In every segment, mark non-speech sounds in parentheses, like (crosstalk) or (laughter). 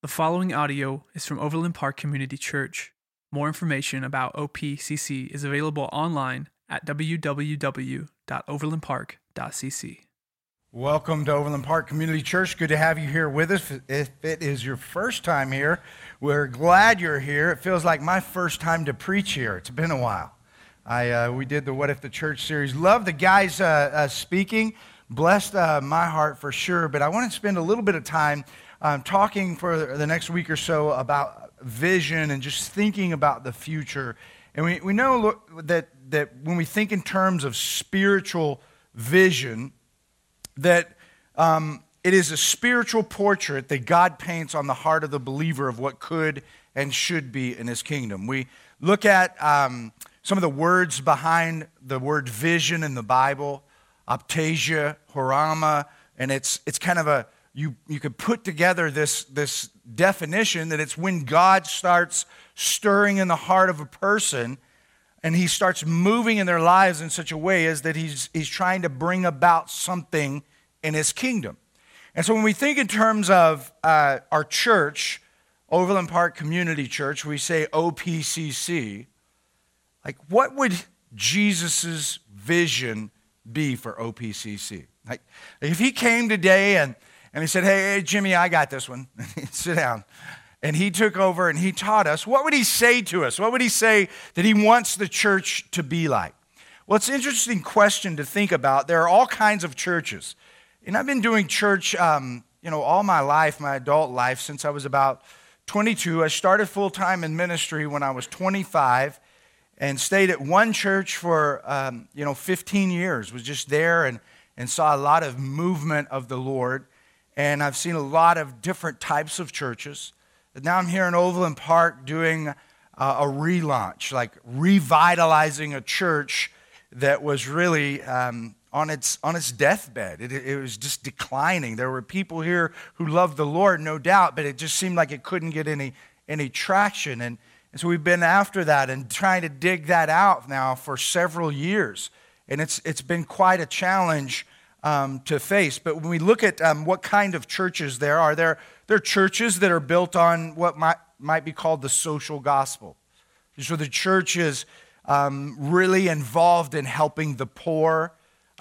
The following audio is from Overland Park Community Church. More information about OPCC is available online at www.overlandpark.cc. Welcome to Overland Park Community Church. Good to have you here with us. If it is your first time here, we're glad you're here. It feels like my first time to preach here. It's been a while. I, uh, we did the What If the Church series. Love the guys uh, uh, speaking. Blessed uh, my heart for sure. But I want to spend a little bit of time um, talking for the next week or so about vision and just thinking about the future. And we, we know look, that, that when we think in terms of spiritual vision, that um, it is a spiritual portrait that God paints on the heart of the believer of what could and should be in his kingdom. We look at um, some of the words behind the word vision in the Bible, optasia, horama, and it's, it's kind of a you, you could put together this, this definition that it's when God starts stirring in the heart of a person and he starts moving in their lives in such a way as that he's, he's trying to bring about something in his kingdom. And so when we think in terms of uh, our church, Overland Park Community Church, we say OPCC, like what would Jesus' vision be for OPCC? Like if he came today and and he said, Hey, hey Jimmy, I got this one. (laughs) Sit down. And he took over and he taught us. What would he say to us? What would he say that he wants the church to be like? Well, it's an interesting question to think about. There are all kinds of churches. And I've been doing church, um, you know, all my life, my adult life, since I was about 22. I started full time in ministry when I was 25 and stayed at one church for, um, you know, 15 years. Was just there and, and saw a lot of movement of the Lord and I've seen a lot of different types of churches. Now I'm here in Overland Park doing uh, a relaunch, like revitalizing a church that was really um, on, its, on its deathbed. It, it was just declining. There were people here who loved the Lord, no doubt, but it just seemed like it couldn't get any, any traction. And, and so we've been after that and trying to dig that out now for several years. And it's, it's been quite a challenge um, to face. But when we look at um, what kind of churches there are, there, there are churches that are built on what might, might be called the social gospel. So the church is um, really involved in helping the poor,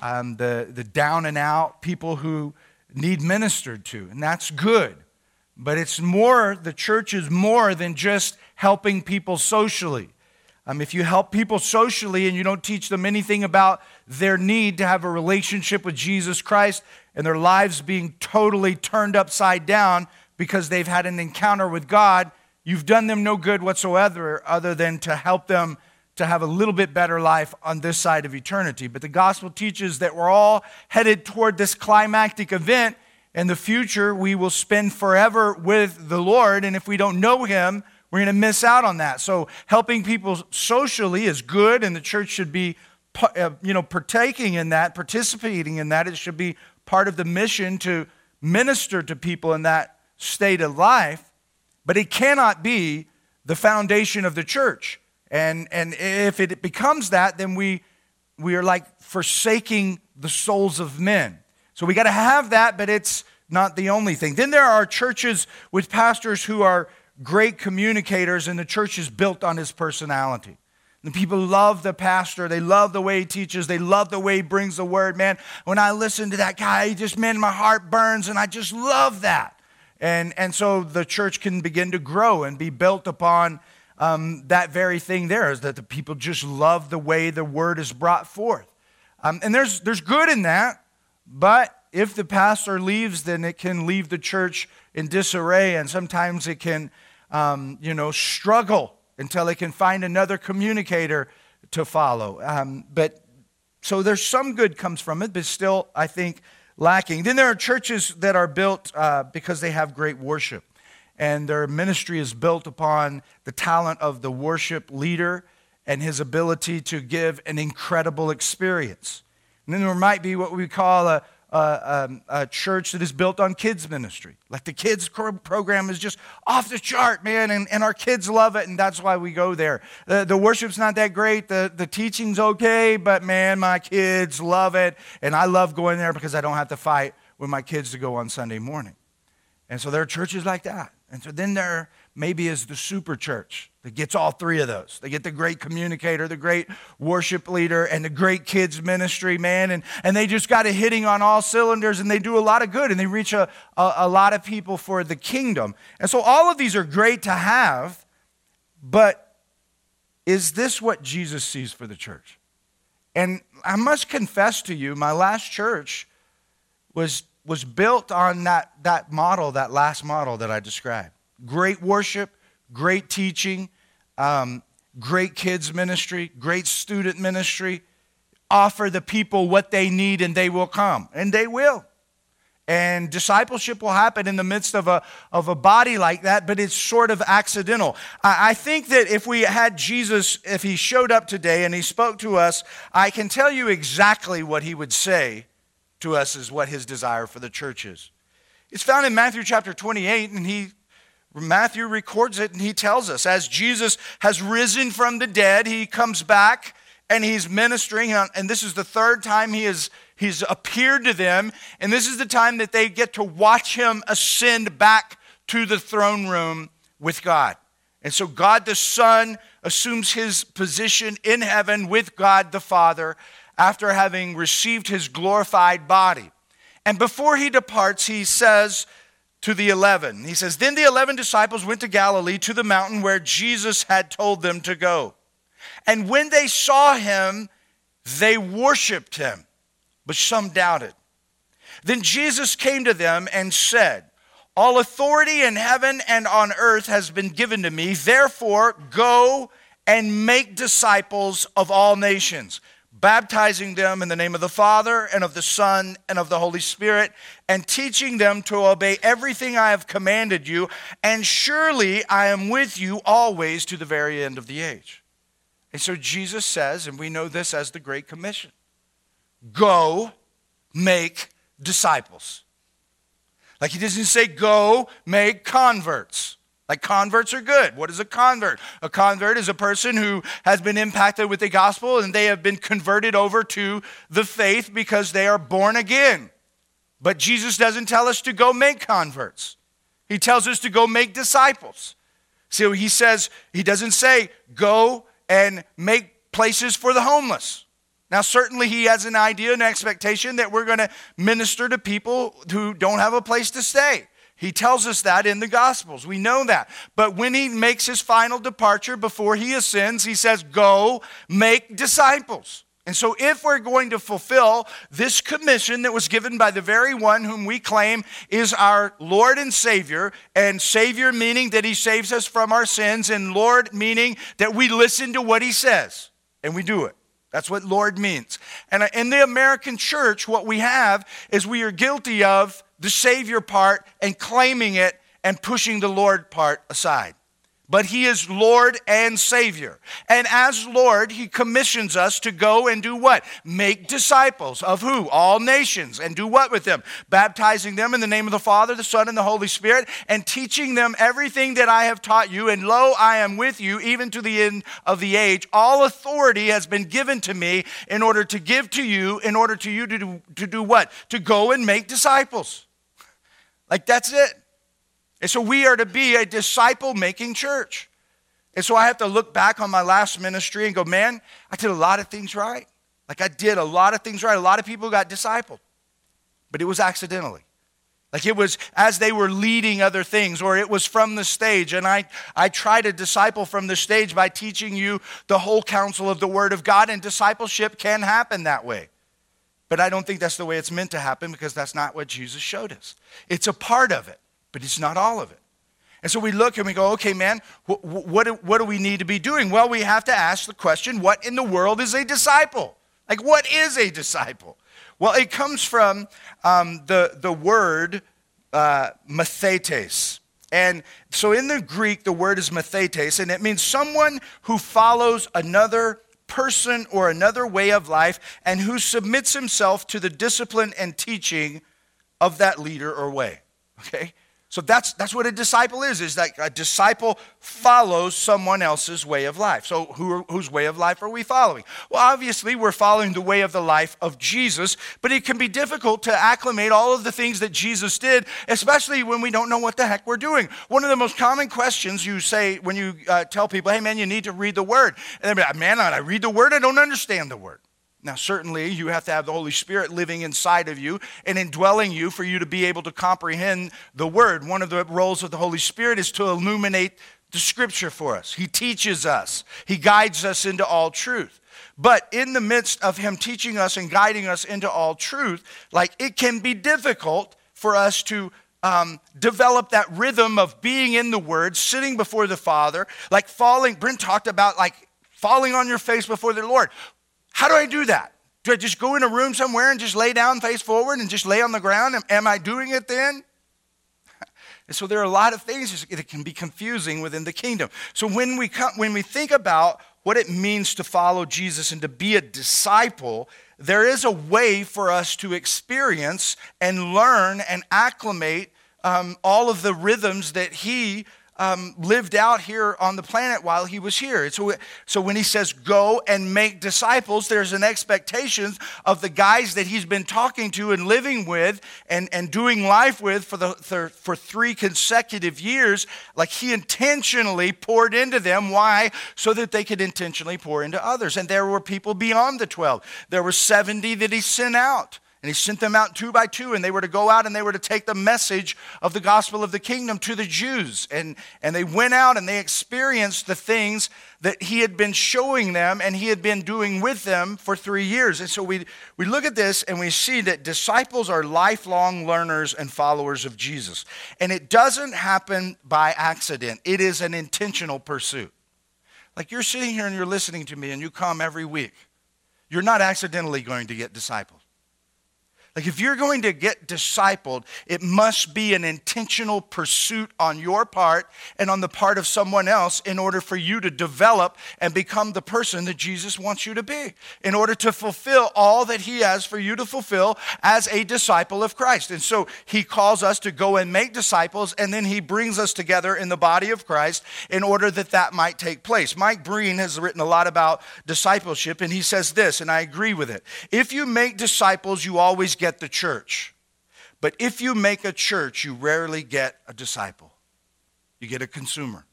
um, the, the down and out, people who need ministered to. And that's good. But it's more, the church is more than just helping people socially. Um, if you help people socially and you don't teach them anything about their need to have a relationship with Jesus Christ and their lives being totally turned upside down because they've had an encounter with God, you've done them no good whatsoever other than to help them to have a little bit better life on this side of eternity. But the gospel teaches that we're all headed toward this climactic event. In the future, we will spend forever with the Lord. And if we don't know Him, we're going to miss out on that. So helping people socially is good, and the church should be, uh, you know, partaking in that, participating in that. It should be part of the mission to minister to people in that state of life. But it cannot be the foundation of the church. And, and if it becomes that, then we, we are like forsaking the souls of men. So we got to have that, but it's not the only thing. Then there are churches with pastors who are great communicators, and the church is built on his personality. The people love the pastor. They love the way he teaches. They love the way he brings the word. Man, when I listen to that guy, he just, man, my heart burns, and I just love that. And, and so the church can begin to grow and be built upon um, that very thing there is that the people just love the way the word is brought forth. Um, and there's, there's good in that, but if the pastor leaves, then it can leave the church in disarray, and sometimes it can um, you know, struggle until they can find another communicator to follow. Um, but so there's some good comes from it, but still, I think, lacking. Then there are churches that are built uh, because they have great worship, and their ministry is built upon the talent of the worship leader and his ability to give an incredible experience. And then there might be what we call a, a, um, a, church that is built on kids ministry. Like the kids program is just off the chart, man, and, and our kids love it, and that's why we go there. The, the worship's not that great, the, the teaching's okay, but man, my kids love it, and I love going there because I don't have to fight with my kids to go on Sunday morning. And so there are churches like that. And so then there maybe is the super church that gets all three of those. They get the great communicator, the great worship leader, and the great kids ministry, man. And, and they just got it hitting on all cylinders and they do a lot of good and they reach a, a, a lot of people for the kingdom. And so all of these are great to have, but is this what Jesus sees for the church? And I must confess to you, my last church was, was built on that, that model, that last model that I described. Great worship, great teaching, um, great kids ministry, great student ministry. Offer the people what they need and they will come. And they will. And discipleship will happen in the midst of a, of a body like that, but it's sort of accidental. I, I think that if we had Jesus, if he showed up today and he spoke to us, I can tell you exactly what he would say to us is what his desire for the church is. It's found in Matthew chapter 28, and he Matthew records it and he tells us as Jesus has risen from the dead, he comes back and he's ministering. And this is the third time he has he's appeared to them. And this is the time that they get to watch him ascend back to the throne room with God. And so God the Son assumes his position in heaven with God the Father after having received his glorified body. And before he departs, he says to the eleven, he says, Then the eleven disciples went to Galilee to the mountain where Jesus had told them to go. And when they saw him, they worshiped him but some doubted. Then Jesus came to them and said, All authority in heaven and on earth has been given to me. Therefore, go and make disciples of all nations, baptizing them in the name of the Father and of the Son and of the Holy Spirit, and teaching them to obey everything I have commanded you. And surely I am with you always to the very end of the age. And so Jesus says, and we know this as the Great Commission go make disciples. Like he doesn't say go make converts. Like converts are good. What is a convert? A convert is a person who has been impacted with the gospel and they have been converted over to the faith because they are born again. But Jesus doesn't tell us to go make converts. He tells us to go make disciples. So he says, he doesn't say go and make places for the homeless. Now, certainly, he has an idea, an expectation that we're going to minister to people who don't have a place to stay. He tells us that in the Gospels. We know that. But when he makes his final departure before he ascends, he says, Go make disciples. And so, if we're going to fulfill this commission that was given by the very one whom we claim is our Lord and Savior, and Savior meaning that he saves us from our sins, and Lord meaning that we listen to what he says and we do it. That's what Lord means. And uh, in the American church, what we have is we are guilty of the Savior part and claiming it and pushing the Lord part aside but he is Lord and Savior. And as Lord, he commissions us to go and do what? Make disciples of who? All nations. And do what with them? Baptizing them in the name of the Father, the Son, and the Holy Spirit, and teaching them everything that I have taught you. And lo, I am with you even to the end of the age. All authority has been given to me in order to give to you, in order to you to do, to do what? To go and make disciples. Like that's it. And so we are to be a disciple making church. And so I have to look back on my last ministry and go, man, I did a lot of things right. Like I did a lot of things right. A lot of people got discipled, but it was accidentally. Like it was as they were leading other things, or it was from the stage. And I, I try to disciple from the stage by teaching you the whole counsel of the Word of God, and discipleship can happen that way. But I don't think that's the way it's meant to happen because that's not what Jesus showed us. It's a part of it but it's not all of it. And so we look and we go, okay, man, what, what, what do we need to be doing? Well, we have to ask the question what in the world is a disciple? Like, what is a disciple? Well, it comes from um, the, the word uh, mathetes. And so in the Greek, the word is mathetes, and it means someone who follows another person or another way of life and who submits himself to the discipline and teaching of that leader or way. Okay? So that's, that's what a disciple is, is that a disciple follows someone else's way of life. So who, whose way of life are we following? Well, obviously we're following the way of the life of Jesus, but it can be difficult to acclimate all of the things that Jesus did, especially when we don't know what the heck we're doing. One of the most common questions you say when you uh, tell people, hey man, you need to read the word. And they're like, man, I read the word, I don't understand the word. Now, certainly, you have to have the Holy Spirit living inside of you and indwelling you for you to be able to comprehend the Word. One of the roles of the Holy Spirit is to illuminate the Scripture for us. He teaches us, He guides us into all truth. But in the midst of Him teaching us and guiding us into all truth, like it can be difficult for us to um, develop that rhythm of being in the Word, sitting before the Father, like falling. Brent talked about like falling on your face before the Lord. How do I do that? Do I just go in a room somewhere and just lay down face forward and just lay on the ground? Am, am I doing it then? And (laughs) so there are a lot of things that can be confusing within the kingdom. So when we come, when we think about what it means to follow Jesus and to be a disciple, there is a way for us to experience and learn and acclimate um, all of the rhythms that he um, lived out here on the planet while he was here. So, so when he says go and make disciples, there's an expectation of the guys that he's been talking to and living with and, and doing life with for, the, for, for three consecutive years. Like he intentionally poured into them. Why? So that they could intentionally pour into others. And there were people beyond the 12. There were 70 that he sent out. And he sent them out two by two, and they were to go out and they were to take the message of the gospel of the kingdom to the Jews. And, and they went out and they experienced the things that he had been showing them and he had been doing with them for three years. And so we, we look at this and we see that disciples are lifelong learners and followers of Jesus. And it doesn't happen by accident, it is an intentional pursuit. Like you're sitting here and you're listening to me and you come every week, you're not accidentally going to get discipled. Like, if you're going to get discipled, it must be an intentional pursuit on your part and on the part of someone else in order for you to develop and become the person that Jesus wants you to be, in order to fulfill all that He has for you to fulfill as a disciple of Christ. And so, He calls us to go and make disciples, and then He brings us together in the body of Christ in order that that might take place. Mike Breen has written a lot about discipleship, and he says this, and I agree with it. If you make disciples, you always get get the church. But if you make a church, you rarely get a disciple. You get a consumer.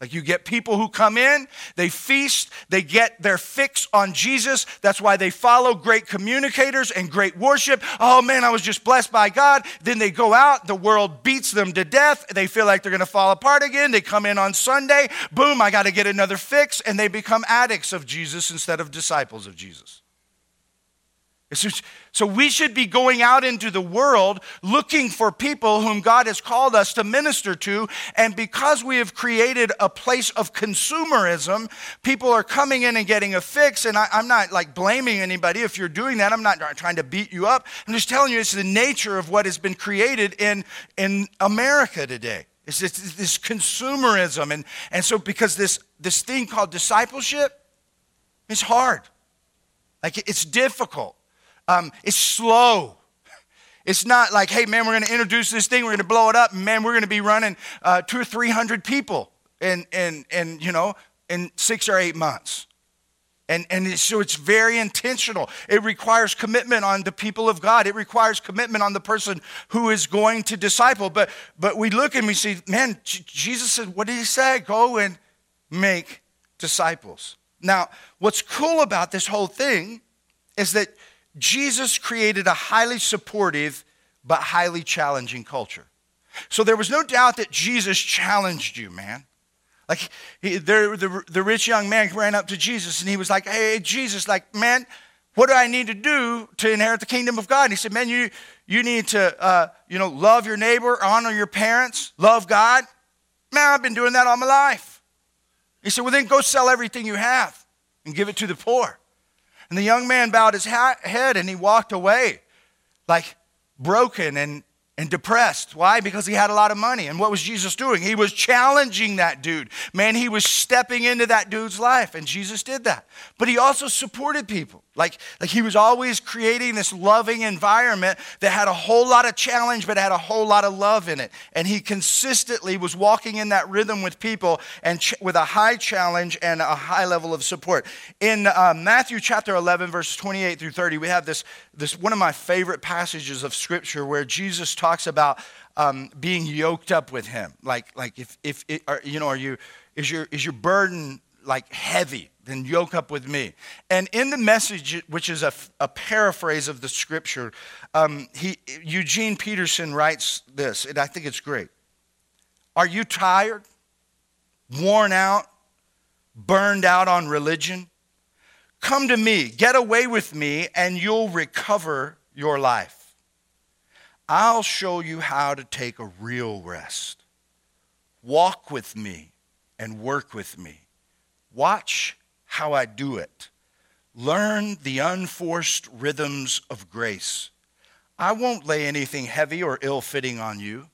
Like you get people who come in, they feast, they get their fix on Jesus. That's why they follow great communicators and great worship. Oh man, I was just blessed by God. Then they go out, the world beats them to death. They feel like they're going to fall apart again. They come in on Sunday, boom, I got to get another fix, and they become addicts of Jesus instead of disciples of Jesus. So we should be going out into the world looking for people whom God has called us to minister to. And because we have created a place of consumerism, people are coming in and getting a fix. And I, am not like blaming anybody if you're doing that. I'm not trying to beat you up. I'm just telling you it's the nature of what has been created in, in America today. It's this, this consumerism. And, and so because this, this thing called discipleship is hard. Like it's difficult um, it's slow. It's not like, hey, man, we're going to introduce this thing, we're going to blow it up, man, we're going to be running uh, two or three hundred people in, in, in, you know, in six or eight months. And, and so it's very intentional. It requires commitment on the people of God. It requires commitment on the person who is going to disciple. But, but we look and we see, man, Jesus said, what did he say? Go and make disciples. Now, what's cool about this whole thing is that Jesus created a highly supportive but highly challenging culture. So there was no doubt that Jesus challenged you, man. Like he, the, the, the rich young man ran up to Jesus and he was like, Hey, Jesus, like, man, what do I need to do to inherit the kingdom of God? And he said, Man, you, you need to, uh, you know, love your neighbor, honor your parents, love God. Man, I've been doing that all my life. He said, Well, then go sell everything you have and give it to the poor. And the young man bowed his head and he walked away like broken and, and depressed. Why? Because he had a lot of money. And what was Jesus doing? He was challenging that dude. Man, he was stepping into that dude's life, and Jesus did that. But he also supported people. Like, like he was always creating this loving environment that had a whole lot of challenge, but had a whole lot of love in it. And he consistently was walking in that rhythm with people and ch- with a high challenge and a high level of support. In uh, Matthew chapter 11, verses 28 through 30, we have this, this one of my favorite passages of scripture where Jesus talks about um, being yoked up with him. Like, like if, if it, are, you know, are you, is your, is your burden like heavy? then yoke up with me. And in the message, which is a, a paraphrase of the scripture, um, he, Eugene Peterson writes this, and I think it's great. Are you tired, worn out, burned out on religion? Come to me, get away with me, and you'll recover your life. I'll show you how to take a real rest. Walk with me and work with me. Watch how I do it. Learn the unforced rhythms of grace. I won't lay anything heavy or ill fitting on you.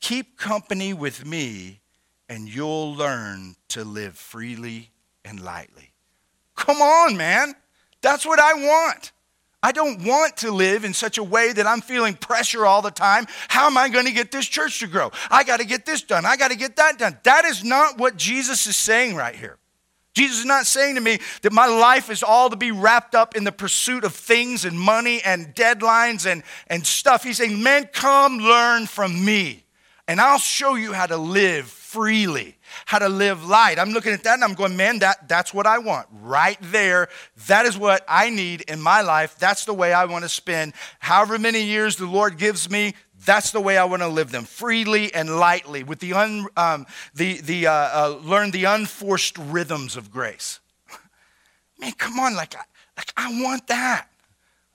Keep company with me, and you'll learn to live freely and lightly. Come on, man. That's what I want. I don't want to live in such a way that I'm feeling pressure all the time. How am I going to get this church to grow? I got to get this done. I got to get that done. That is not what Jesus is saying right here. Jesus is not saying to me that my life is all to be wrapped up in the pursuit of things and money and deadlines and, and stuff. He's saying, Men, come learn from me, and I'll show you how to live freely, how to live light. I'm looking at that and I'm going, Man, that, that's what I want right there. That is what I need in my life. That's the way I want to spend however many years the Lord gives me. That's the way I want to live them, freely and lightly, with the, un, um, the, the uh, uh, learn the unforced rhythms of grace. (laughs) Man, come on, like, like I want that.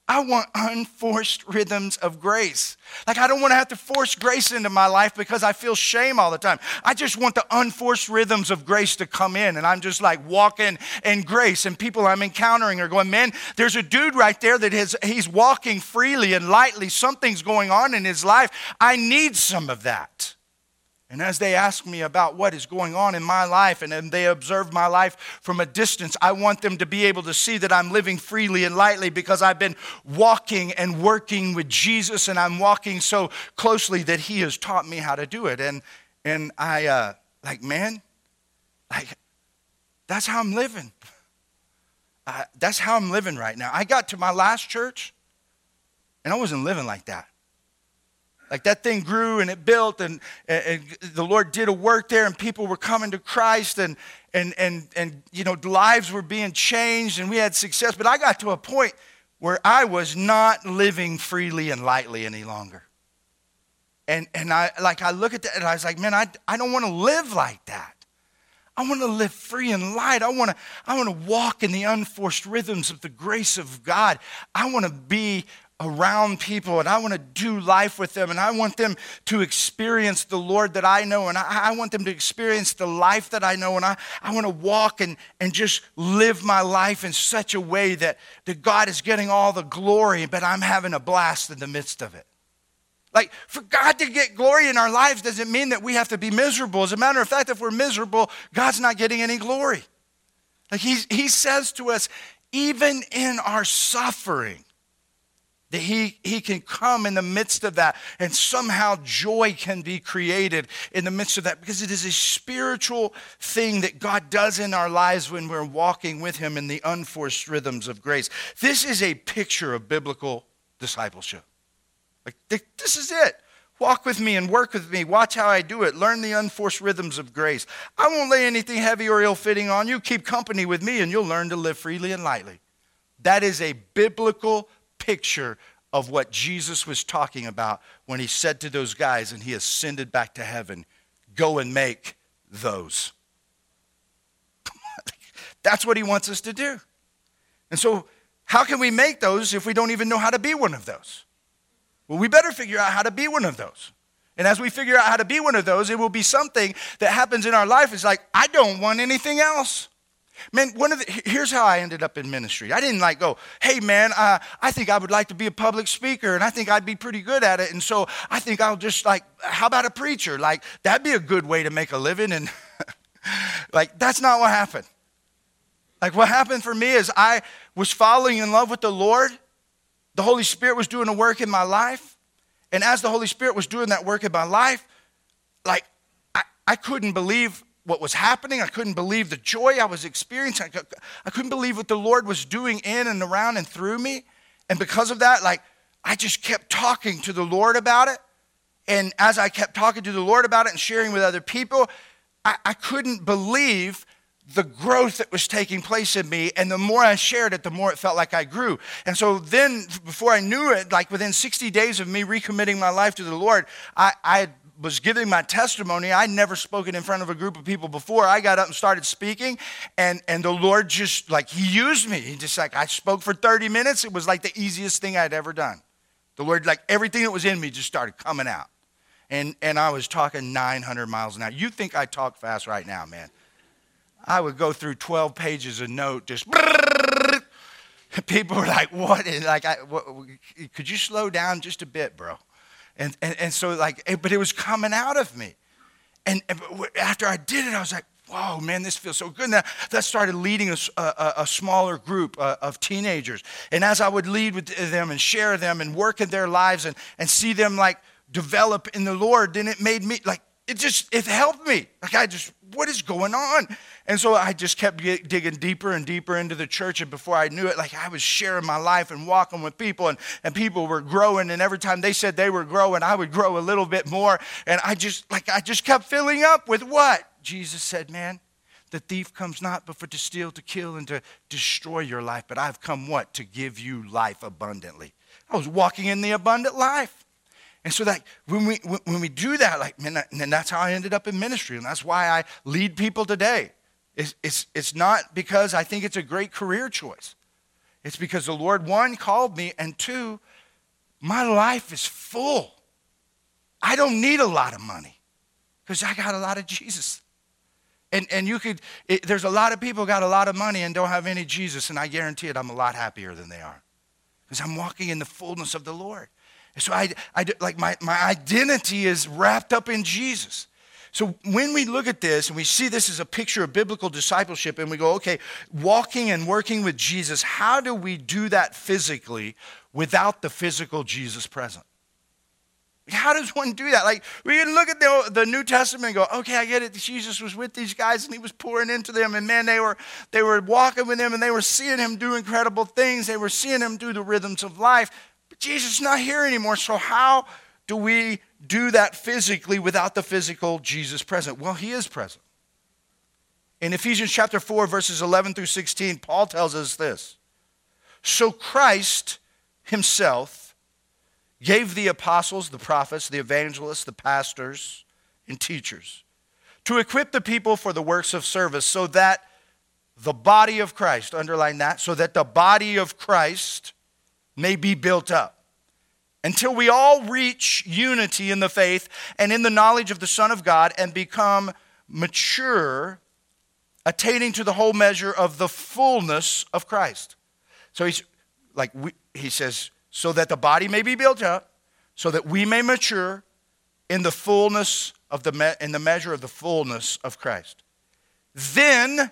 I want unforced rhythms of grace. Like, I don't want to have to force grace into my life because I feel shame all the time. I just want the unforced rhythms of grace to come in. And I'm just like walking in grace. And people I'm encountering are going, man, there's a dude right there that has, he's walking freely and lightly. Something's going on in his life. I need some of that. And as they ask me about what is going on in my life and they observe my life from a distance, I want them to be able to see that I'm living freely and lightly because I've been walking and working with Jesus and I'm walking so closely that He has taught me how to do it. And, and I, uh, like, man, like, that's how I'm living. Uh, that's how I'm living right now. I got to my last church and I wasn't living like that. Like that thing grew and it built, and, and, the Lord did a work there, and people were coming to Christ, and, and, and, and you know, lives were being changed, and we had success. But I got to a point where I was not living freely and lightly any longer. And, and I, like, I look at that, and I was like, man, I, I don't want to live like that. I want to live free and light. I want to, I want to walk in the unforced rhythms of the grace of God. I want to be around people and I want to do life with them and I want them to experience the Lord that I know and I, I, want them to experience the life that I know and I, I want to walk and, and just live my life in such a way that, that God is getting all the glory, but I'm having a blast in the midst of it. Like, for God to get glory in our lives doesn't mean that we have to be miserable. As a matter of fact, if we're miserable, God's not getting any glory. Like, he, he says to us, even in our suffering, that he, he can come in the midst of that and somehow joy can be created in the midst of that because it is a spiritual thing that God does in our lives when we're walking with Him in the unforced rhythms of grace. This is a picture of biblical discipleship. Like, this is it. Walk with me and work with me. Watch how I do it. Learn the unforced rhythms of grace. I won't lay anything heavy or ill fitting on you. Keep company with me and you'll learn to live freely and lightly. That is a biblical picture of what Jesus was talking about when he said to those guys and he ascended back to heaven, Go and make those. (laughs) That's what he wants us to do. And so, how can we make those if we don't even know how to be one of those? Well, we better figure out how to be one of those. And as we figure out how to be one of those, it will be something that happens in our life. It's like, I don't want anything else. Man, one of the, here's how I ended up in ministry. I didn't like go, hey man, uh, I think I would like to be a public speaker and I think I'd be pretty good at it. And so I think I'll just like, how about a preacher? Like, that'd be a good way to make a living. And (laughs) like, that's not what happened. Like what happened for me is I was falling in love with the Lord. The Holy Spirit was doing a work in my life. And as the Holy Spirit was doing that work in my life, like I, I couldn't believe what was happening. I couldn't believe the joy I was experiencing. I, couldn't believe what the Lord was doing in and around and through me. And because of that, like I just kept talking to the Lord about it. And as I kept talking to the Lord about it and sharing with other people, I, I couldn't believe the growth that was taking place in me. And the more I shared it, the more it felt like I grew. And so then, before I knew it, like within 60 days of me recommitting my life to the Lord, I, I was giving my testimony. I'd never spoken in front of a group of people before. I got up and started speaking, and, and the Lord just, like, He used me. He just, like, I spoke for 30 minutes. It was like the easiest thing I'd ever done. The Lord, like, everything that was in me just started coming out. And, and I was talking 900 miles an hour. You think I talk fast right now, man. I would go through 12 pages of note, just (laughs) people were like, what? Like, I, what, could you slow down just a bit, bro? And, and, and so like, but it was coming out of me. And, and after I did it, I was like, whoa, man, this feels so good. And that, that started leading a, a, a smaller group uh, of teenagers. And as I would lead with them and share them and work in their lives and, and see them like develop in the Lord, then it made me like, it just, it helped me. Like I just, what is going on? And so I just kept digging deeper and deeper into the church. And before I knew it, like I was sharing my life and walking with people, and, and people were growing. And every time they said they were growing, I would grow a little bit more. And I just, like, I just kept filling up with what? Jesus said, man, the thief comes not but for to steal, to kill, and to destroy your life. But I've come what? To give you life abundantly. I was walking in the abundant life. And so that when we when we do that, like man, and that's how I ended up in ministry, and that's why I lead people today. It's, it's, it's not because I think it's a great career choice. It's because the Lord, one, called me, and two, my life is full. I don't need a lot of money because I got a lot of Jesus. And, and you could, it, there's a lot of people got a lot of money and don't have any Jesus, and I guarantee it, I'm a lot happier than they are because I'm walking in the fullness of the Lord. So I, I like my, my identity is wrapped up in Jesus. So when we look at this and we see this as a picture of biblical discipleship and we go, okay, walking and working with Jesus, how do we do that physically without the physical Jesus present? How does one do that? Like, we can look at the, the New Testament and go, okay, I get it. Jesus was with these guys and he was pouring into them. And man, they were, they were walking with him and they were seeing him do incredible things. They were seeing him do the rhythms of life. But Jesus is not here anymore. So, how do we do that physically without the physical Jesus present? Well, he is present. In Ephesians chapter 4, verses 11 through 16, Paul tells us this So Christ himself gave the apostles, the prophets, the evangelists, the pastors, and teachers to equip the people for the works of service so that the body of Christ, underline that, so that the body of Christ may be built up until we all reach unity in the faith and in the knowledge of the Son of God and become mature, attaining to the whole measure of the fullness of Christ. So he's like, we, he says, so that the body may be built up, so that we may mature in the fullness of the, me- in the measure of the fullness of Christ. Then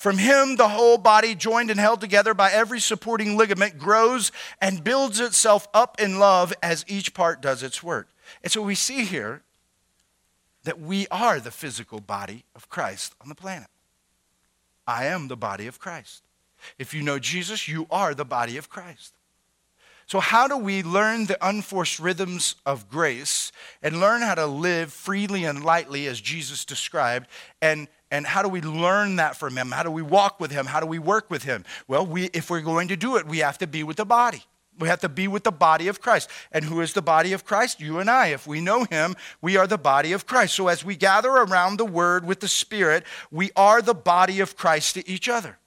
From him, the whole body, joined and held together by every supporting ligament, grows and builds itself up in love as each part does its work. And so we see here that we are the physical body of Christ on the planet. I am the body of Christ. If you know Jesus, you are the body of Christ. So, how do we learn the unforced rhythms of grace and learn how to live freely and lightly as Jesus described and and how do we learn that from him? How do we walk with him? How do we work with him? Well, we, if we're going to do it, we have to be with the body. We have to be with the body of Christ. And who is the body of Christ? You and I. If we know him, we are the body of Christ. So as we gather around the word with the Spirit, we are the body of Christ to each other.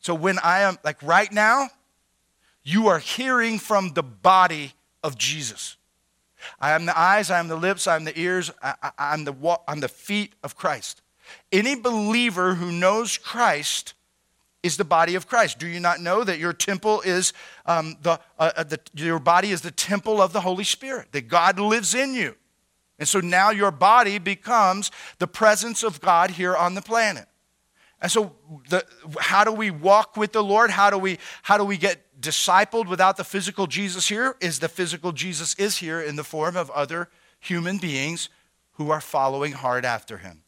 So when I am, like right now, You are hearing from the body of Jesus. I am the eyes, I am the lips, I am the ears, I, am the, I'm the feet of Christ. Any believer who knows Christ is the body of Christ. Do you not know that your temple is um, the, uh, uh, the, your body is the temple of the Holy Spirit, that God lives in you? And so now your body becomes the presence of God here on the planet. And so, the, how do we walk with the Lord? How do we how do we get discipled without the physical Jesus here? Is the physical Jesus is here in the form of other human beings who are following hard after him.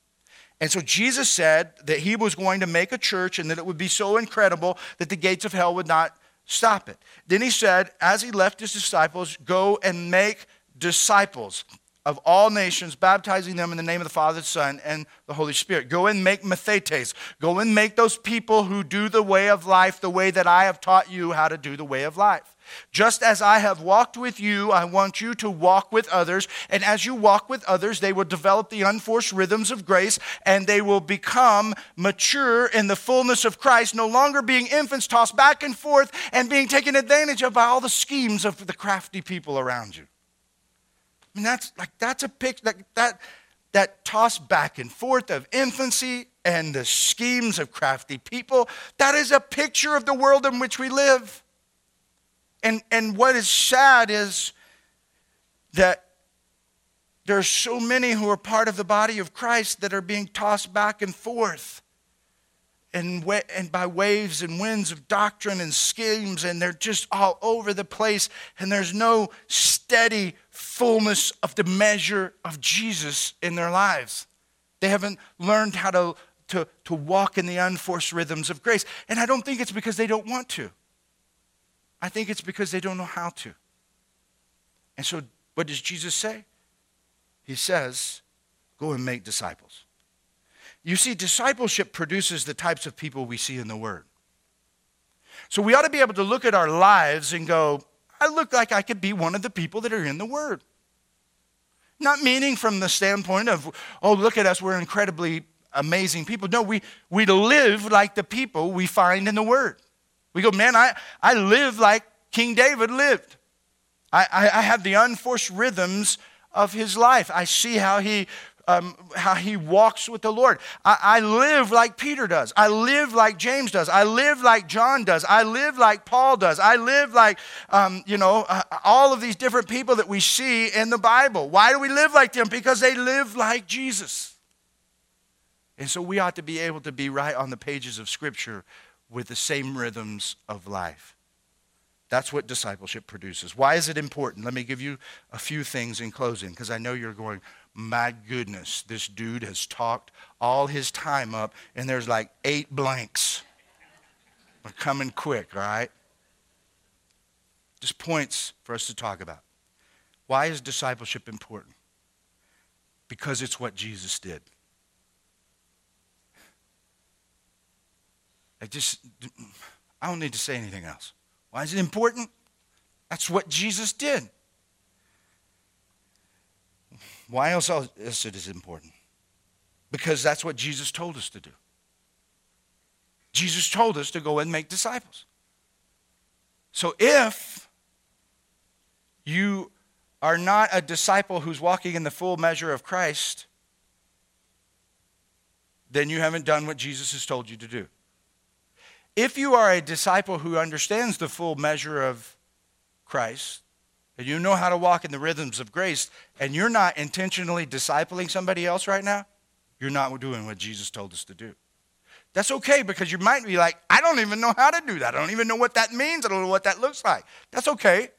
And so Jesus said that he was going to make a church and that it would be so incredible that the gates of hell would not stop it. Then he said, as he left his disciples, go and make disciples of all nations, baptizing them in the name of the Father, the Son, and the Holy Spirit. Go and make mathetes. Go and make those people who do the way of life the way that I have taught you how to do the way of life. Just as I have walked with you, I want you to walk with others. And as you walk with others, they will develop the unforced rhythms of grace and they will become mature in the fullness of Christ, no longer being infants tossed back and forth and being taken advantage of by all the schemes of the crafty people around you. I mean, that's like that's a picture that that that toss back and forth of infancy and the schemes of crafty people. That is a picture of the world in which we live. And and what is sad is that there are so many who are part of the body of Christ that are being tossed back and forth and, and by waves and winds of doctrine and schemes, and they're just all over the place, and there's no steady fullness of the measure of Jesus in their lives. They haven't learned how to, to, to walk in the unforced rhythms of grace. And I don't think it's because they don't want to, I think it's because they don't know how to. And so, what does Jesus say? He says, Go and make disciples. You see, discipleship produces the types of people we see in the Word. So we ought to be able to look at our lives and go, I look like I could be one of the people that are in the Word. Not meaning from the standpoint of, oh, look at us, we're incredibly amazing people. No, we, we live like the people we find in the Word. We go, man, I, I live like King David lived. I, I, I have the unforced rhythms of his life. I see how he um, how he walks with the Lord. I, I live like Peter does. I live like James does. I live like John does. I live like Paul does. I live like, um, you know, uh, all of these different people that we see in the Bible. Why do we live like them? Because they live like Jesus. And so we ought to be able to be right on the pages of Scripture with the same rhythms of life. That's what discipleship produces. Why is it important? Let me give you a few things in closing because I know you're going, my goodness, this dude has talked all his time up, and there's like eight blanks. We're coming quick, all right? Just points for us to talk about. Why is discipleship important? Because it's what Jesus did. I just, I don't need to say anything else. Why is it important? That's what Jesus did. Why else is it is important? Because that's what Jesus told us to do. Jesus told us to go and make disciples. So if you are not a disciple who's walking in the full measure of Christ, then you haven't done what Jesus has told you to do. If you are a disciple who understands the full measure of Christ, and you know how to walk in the rhythms of grace, and you're not intentionally discipling somebody else right now, you're not doing what Jesus told us to do. That's okay because you might be like, I don't even know how to do that. I don't even know what that means. I don't know what that looks like. That's okay.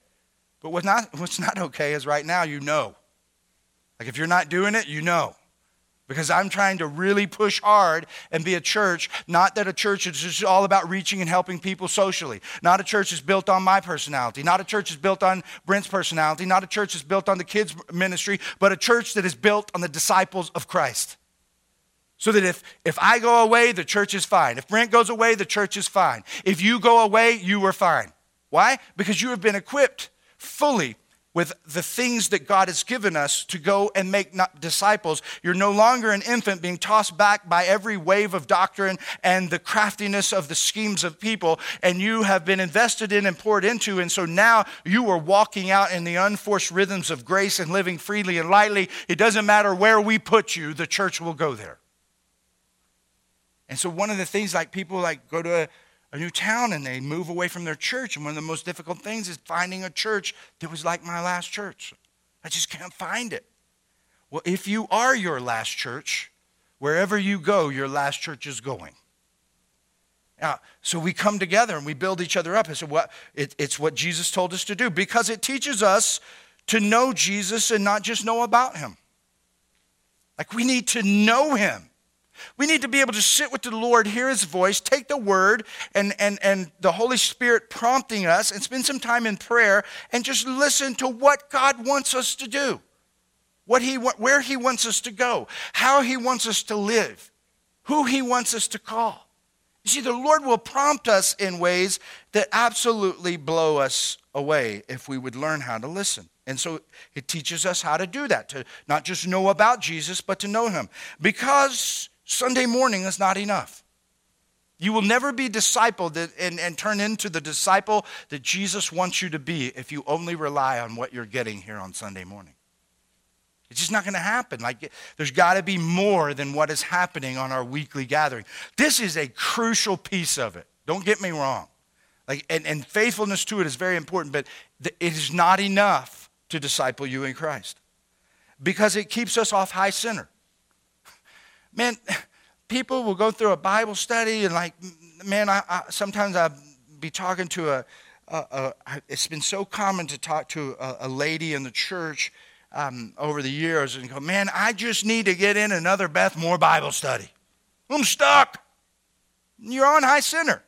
But what's not, what's not okay is right now you know. Like if you're not doing it, you know because I'm trying to really push hard and be a church, not that a church is just all about reaching and helping people socially. Not a church is built on my personality. Not a church is built on Brent's personality. Not a church is built on the kids' ministry, but a church that is built on the disciples of Christ. So that if, if I go away, the church is fine. If Brent goes away, the church is fine. If you go away, you are fine. Why? Because you have been equipped fully with the things that God has given us to go and make disciples. You're no longer an infant being tossed back by every wave of doctrine and the craftiness of the schemes of people, and you have been invested in and poured into. And so now you are walking out in the unforced rhythms of grace and living freely and lightly. It doesn't matter where we put you, the church will go there. And so one of the things like people like go to a a new town and they move away from their church. And one of the most difficult things is finding a church that was like my last church. I just can't find it. Well, if you are your last church, wherever you go, your last church is going. Now, so we come together and we build each other up. It's what, it, it's what Jesus told us to do because it teaches us to know Jesus and not just know about him. Like we need to know him. We need to be able to sit with the Lord, hear his voice, take the word and, and, and the Holy Spirit prompting us, and spend some time in prayer and just listen to what God wants us to do, what he, where he wants us to go, how he wants us to live, who he wants us to call. You see, the Lord will prompt us in ways that absolutely blow us away if we would learn how to listen. And so it teaches us how to do that, to not just know about Jesus, but to know him. Because Sunday morning is not enough. You will never be discipled and, and turn into the disciple that Jesus wants you to be if you only rely on what you're getting here on Sunday morning. It's just not going to happen. Like there's got to be more than what is happening on our weekly gathering. This is a crucial piece of it. Don't get me wrong. Like and, and faithfulness to it is very important, but it is not enough to disciple you in Christ because it keeps us off high center. Man, people will go through a Bible study and like, man, I, I sometimes I'll be talking to a, a, a, it's been so common to talk to a, a lady in the church um, over the years and go, man, I just need to get in another Beth Moore Bible study. I'm stuck. You're on high center.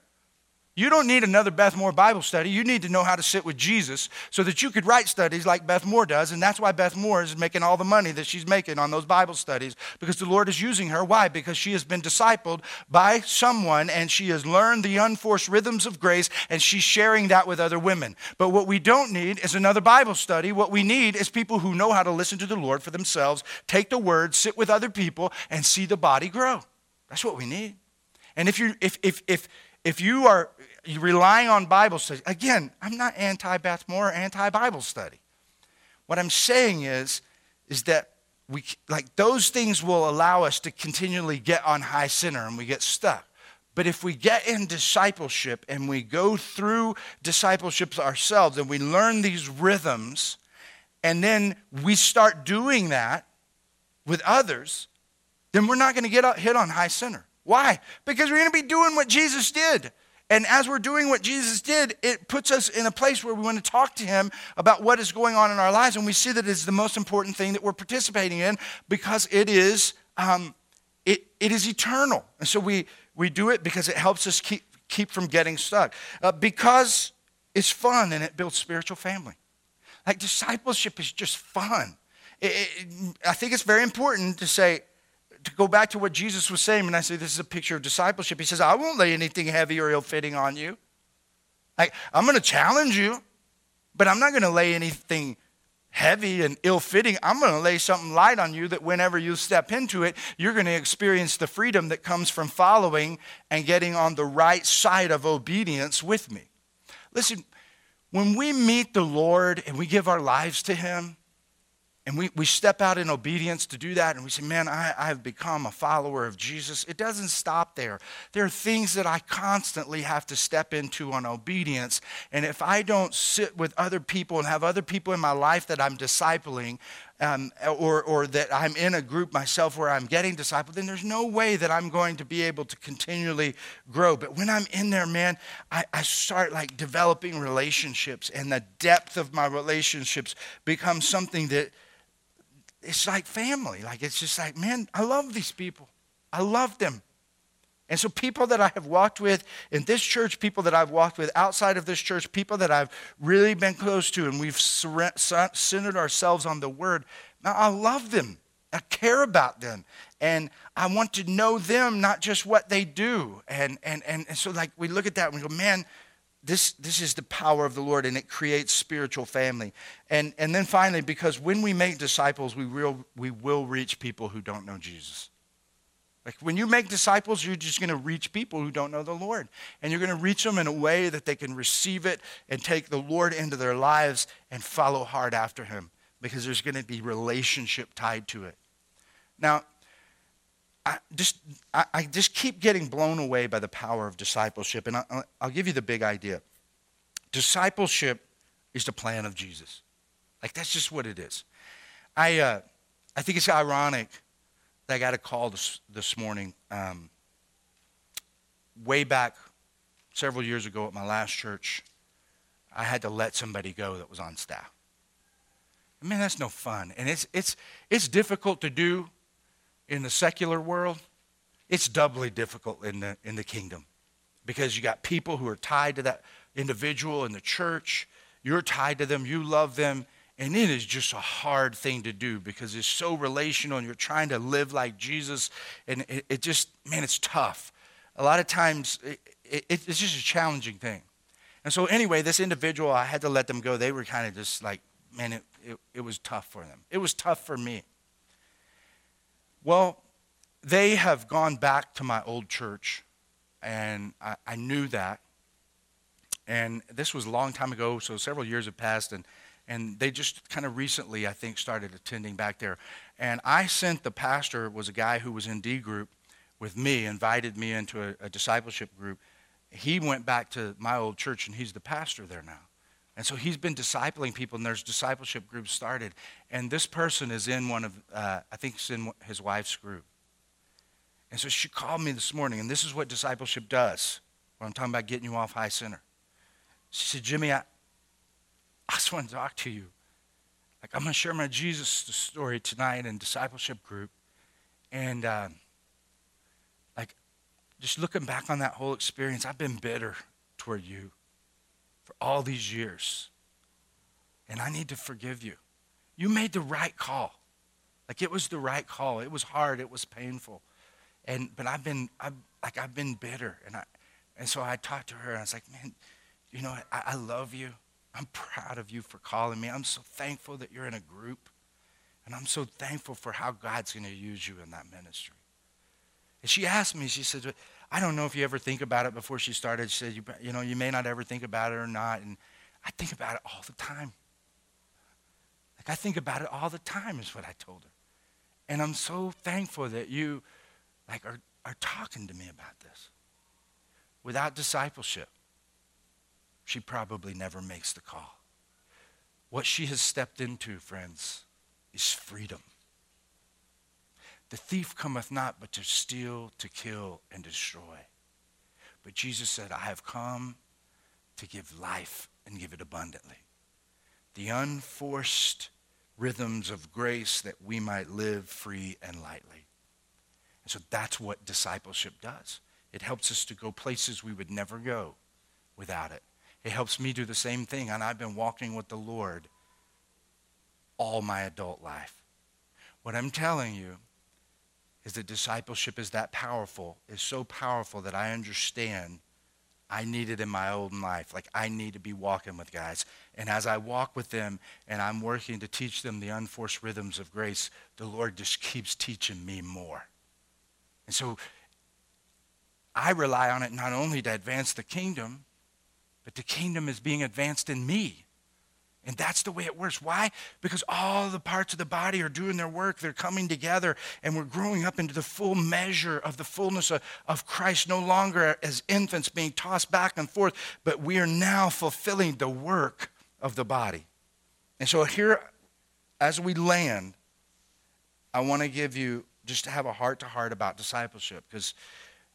You don't need another Beth Moore Bible study. You need to know how to sit with Jesus so that you could write studies like Beth Moore does. And that's why Beth Moore is making all the money that she's making on those Bible studies because the Lord is using her. Why? Because she has been discipled by someone and she has learned the unforced rhythms of grace and she's sharing that with other women. But what we don't need is another Bible study. What we need is people who know how to listen to the Lord for themselves, take the word, sit with other people, and see the body grow. That's what we need. And if you if if if if you are relying on Bible study, again, I'm not anti Beth Moore or anti Bible study. What I'm saying is, is that we like those things will allow us to continually get on high center and we get stuck. But if we get in discipleship and we go through discipleship ourselves and we learn these rhythms, and then we start doing that with others, then we're not going to get hit on high center. Why? Because we're going to be doing what Jesus did. And as we're doing what Jesus did, it puts us in a place where we want to talk to him about what is going on in our lives. And we see that it's the most important thing that we're participating in because it is, um, it, it is eternal. And so we, we do it because it helps us keep, keep from getting stuck. Uh, because it's fun and it builds spiritual family. Like discipleship is just fun. It, it, I think it's very important to say, to go back to what Jesus was saying, and I say this is a picture of discipleship, he says, I won't lay anything heavy or ill fitting on you. I'm going to challenge you, but I'm not going to lay anything heavy and ill fitting. I'm going to lay something light on you that whenever you step into it, you're going to experience the freedom that comes from following and getting on the right side of obedience with me. Listen, when we meet the Lord and we give our lives to Him, and we, we step out in obedience to do that and we say, man, I, I've become a follower of Jesus. It doesn't stop there. There are things that I constantly have to step into on obedience. And if I don't sit with other people and have other people in my life that I'm discipling, um, or, or that I'm in a group myself where I'm getting discipled, then there's no way that I'm going to be able to continually grow. But when I'm in there, man, I, I start like developing relationships, and the depth of my relationships becomes something that it's like family. Like it's just like, man, I love these people. I love them. And so, people that I have walked with in this church, people that I've walked with outside of this church, people that I've really been close to, and we've centered ourselves on the Word, now I love them. I care about them. And I want to know them, not just what they do. And, and, and, and so, like, we look at that and we go, man, this, this is the power of the Lord, and it creates spiritual family. And, and then finally, because when we make disciples, we will, we will reach people who don't know Jesus. Like when you make disciples, you're just going to reach people who don't know the Lord. And you're going to reach them in a way that they can receive it and take the Lord into their lives and follow hard after Him because there's going to be relationship tied to it. Now, I just, I, I just keep getting blown away by the power of discipleship. And I, I'll give you the big idea discipleship is the plan of Jesus. Like, that's just what it is. I, uh, I think it's ironic that I got a call this, this morning. Um, way back several years ago at my last church, I had to let somebody go that was on staff. I mean, that's no fun. And it's, it's, it's difficult to do in the secular world. It's doubly difficult in the, in the kingdom because you got people who are tied to that individual in the church. You're tied to them, you love them, and it is just a hard thing to do because it's so relational and you're trying to live like Jesus. And it, it just, man, it's tough. A lot of times, it, it, it's just a challenging thing. And so, anyway, this individual, I had to let them go. They were kind of just like, man, it, it, it was tough for them. It was tough for me. Well, they have gone back to my old church, and I, I knew that. And this was a long time ago, so several years have passed, and and they just kind of recently, I think, started attending back there. And I sent the pastor, was a guy who was in D group with me, invited me into a, a discipleship group. He went back to my old church, and he's the pastor there now. And so he's been discipling people, and there's discipleship groups started. And this person is in one of, uh, I think it's in his wife's group. And so she called me this morning, and this is what discipleship does. When I'm talking about getting you off high center. She said, Jimmy, I, I just want to talk to you. Like, I'm going to share my Jesus story tonight in discipleship group. And, uh, like, just looking back on that whole experience, I've been bitter toward you all these years. And I need to forgive you. You made the right call. Like, it was the right call. It was hard, it was painful. And, but I've been, I've, like, I've been bitter. And, I, and so I talked to her, and I was like, man, you know, I, I love you. I'm proud of you for calling me. I'm so thankful that you're in a group. And I'm so thankful for how God's going to use you in that ministry. And she asked me, she said, I don't know if you ever think about it before she started. She said, you, you know, you may not ever think about it or not. And I think about it all the time. Like, I think about it all the time, is what I told her. And I'm so thankful that you, like, are, are talking to me about this. Without discipleship, she probably never makes the call. What she has stepped into, friends, is freedom. The thief cometh not but to steal, to kill, and destroy. But Jesus said, I have come to give life and give it abundantly. The unforced rhythms of grace that we might live free and lightly. And so that's what discipleship does. It helps us to go places we would never go without it. It helps me do the same thing. And I've been walking with the Lord all my adult life. What I'm telling you is that discipleship is that powerful, is so powerful that I understand I need it in my old life. Like I need to be walking with guys. And as I walk with them and I'm working to teach them the unforced rhythms of grace, the Lord just keeps teaching me more. And so I rely on it not only to advance the kingdom, but the kingdom is being advanced in me. And that's the way it works. Why? Because all the parts of the body are doing their work. They're coming together, and we're growing up into the full measure of the fullness of, of Christ, no longer as infants being tossed back and forth, but we are now fulfilling the work of the body. And so, here, as we land, I want to give you just to have a heart to heart about discipleship. Because,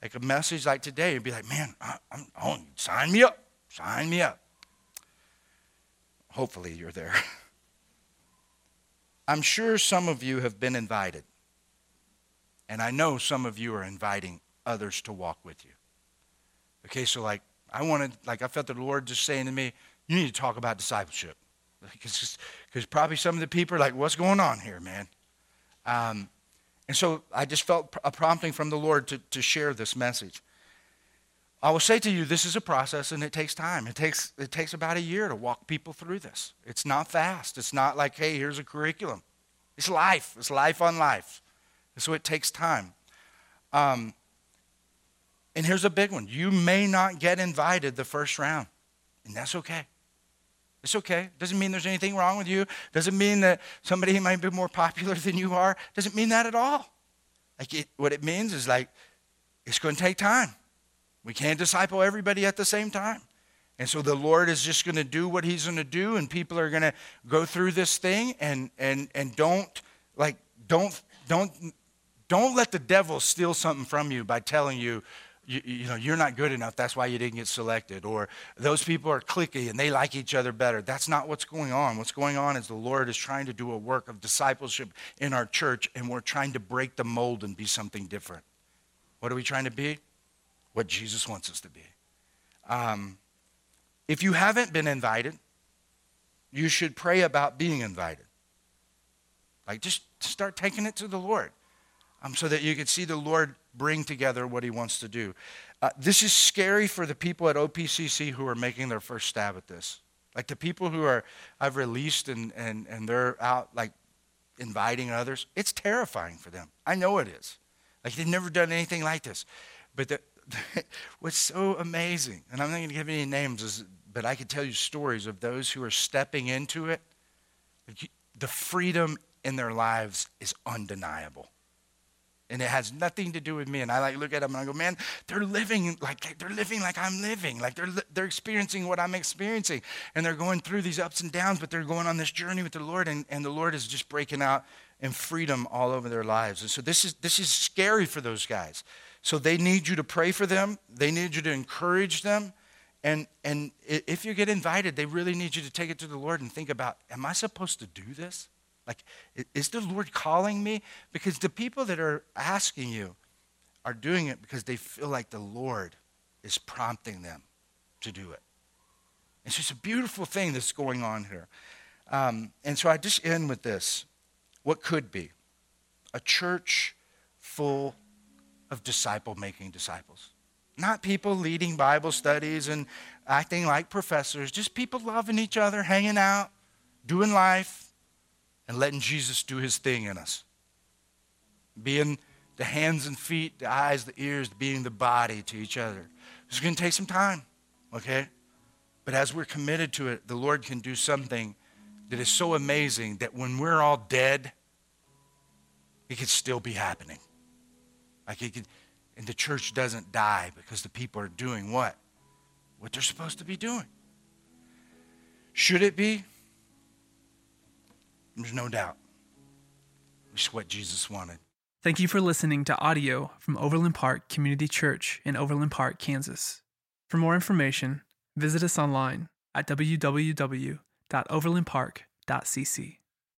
like a message like today, you'd be like, man, I, am oh, sign me up. Sign me up. Hopefully, you're there. (laughs) I'm sure some of you have been invited. And I know some of you are inviting others to walk with you. Okay, so like, I wanted, like, I felt the Lord just saying to me, you need to talk about discipleship. (laughs) Because probably some of the people are like, what's going on here, man? Um, and so I just felt a prompting from the Lord to, to share this message. I will say to you, this is a process and it takes time. It takes, it takes about a year to walk people through this. It's not fast. It's not like, hey, here's a curriculum. It's life. It's life on life. So it takes time. Um, and here's a big one you may not get invited the first round, and that's okay. It's okay. Doesn't mean there's anything wrong with you. Doesn't mean that somebody might be more (laughs) popular than you are. Doesn't mean that at all. Like it, what it means is like it's going to take time. We can't disciple everybody at the same time. And so the Lord is just going to do what he's going to do and people are going to go through this thing and and and don't like don't don't don't let the devil steal something from you by telling you you, you, know you're not good enough that's why you didn't get selected or those people are cliquey and they like each other better. That's not what's going on. What's going on is the lord is trying to do a work of discipleship in our church and we're trying to break the mold and be something different. What are we trying to be what jesus wants us to be um, if you haven't been invited you should pray about being invited like just start taking it to the lord um, so that you can see the lord bring together what he wants to do. Uh, this is scary for the people at OPCC who are making their first stab at this. Like the people who are I've released and, and, and they're out like inviting others. It's terrifying for them. I know it is. Like they've never done anything like this. But the, (laughs) what's so amazing, and I'm not going to give any names, is, but I could tell you stories of those who are stepping into it. The freedom in their lives is undeniable and it has nothing to do with me. And I like look at them and I go, man, they're living like they're living like I'm living, like they're they're experiencing what I'm experiencing, and they're going through these ups and downs, but they're going on this journey with the Lord, and, and the Lord is just breaking out in freedom all over their lives. And so this is this is scary for those guys. So they need you to pray for them. They need you to encourage them. And and if you get invited, they really need you to take it to the Lord and think about, am I supposed to do this? Like, is the Lord calling me? Because the people that are asking you are doing it because they feel like the Lord is prompting them to do it. It's just a beautiful thing that's going on here. Um, and so I just end with this what could be a church full of disciple making disciples. Not people leading Bible studies and acting like professors, just people loving each other, hanging out, doing life, and letting Jesus do his thing in us. Being the hands and feet, the eyes, the ears, being the body to each other. It's going to take some time, okay? But as we're committed to it, the Lord can do something that is so amazing that when we're all dead, it could still be happening. Like it and the church doesn't die because the people are doing what? What they're supposed to be doing. Should it be? There's no doubt. It's what Jesus wanted. Thank you for listening to audio from Overland Park Community Church in Overland Park, Kansas. For more information, visit us online at www.overlandpark.cc.